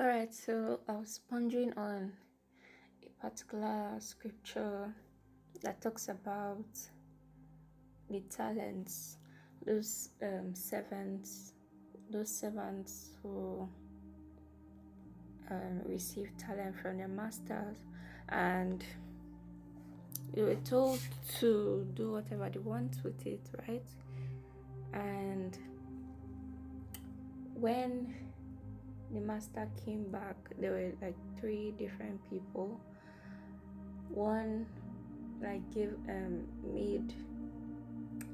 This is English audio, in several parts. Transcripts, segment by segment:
Alright, so I was pondering on a particular scripture that talks about the talents, those um, servants, those servants who um, receive talent from their masters, and they were told to do whatever they want with it, right? And when the master came back, there were like three different people. One like gave um made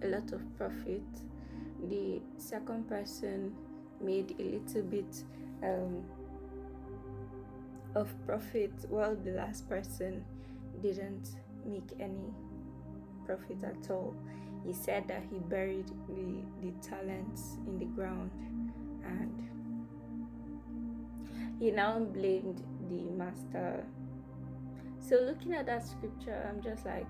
a lot of profit. The second person made a little bit um of profit while the last person didn't make any profit at all. He said that he buried the, the talents in the ground and he now blamed the master. So, looking at that scripture, I'm just like,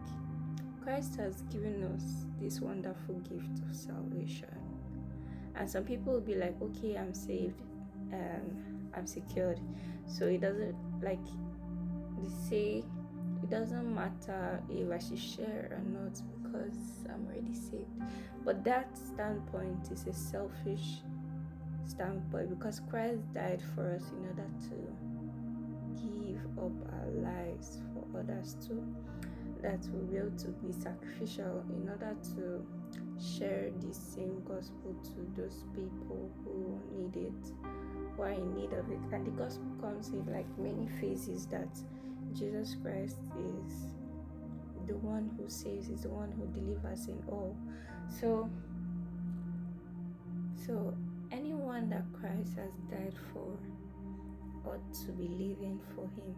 Christ has given us this wonderful gift of salvation. And some people will be like, okay, I'm saved, um, I'm secured. So it doesn't like they say it doesn't matter if I should share or not because I'm already saved. But that standpoint is a selfish standpoint because Christ died for us in order to give up our lives for others too. That we will to be sacrificial in order to share the same gospel to those people who need it, who are in need of it. And the gospel comes in like many phases that Jesus Christ is the one who saves, is the one who delivers in all. So so anyone that Christ has died for ought to be living for him.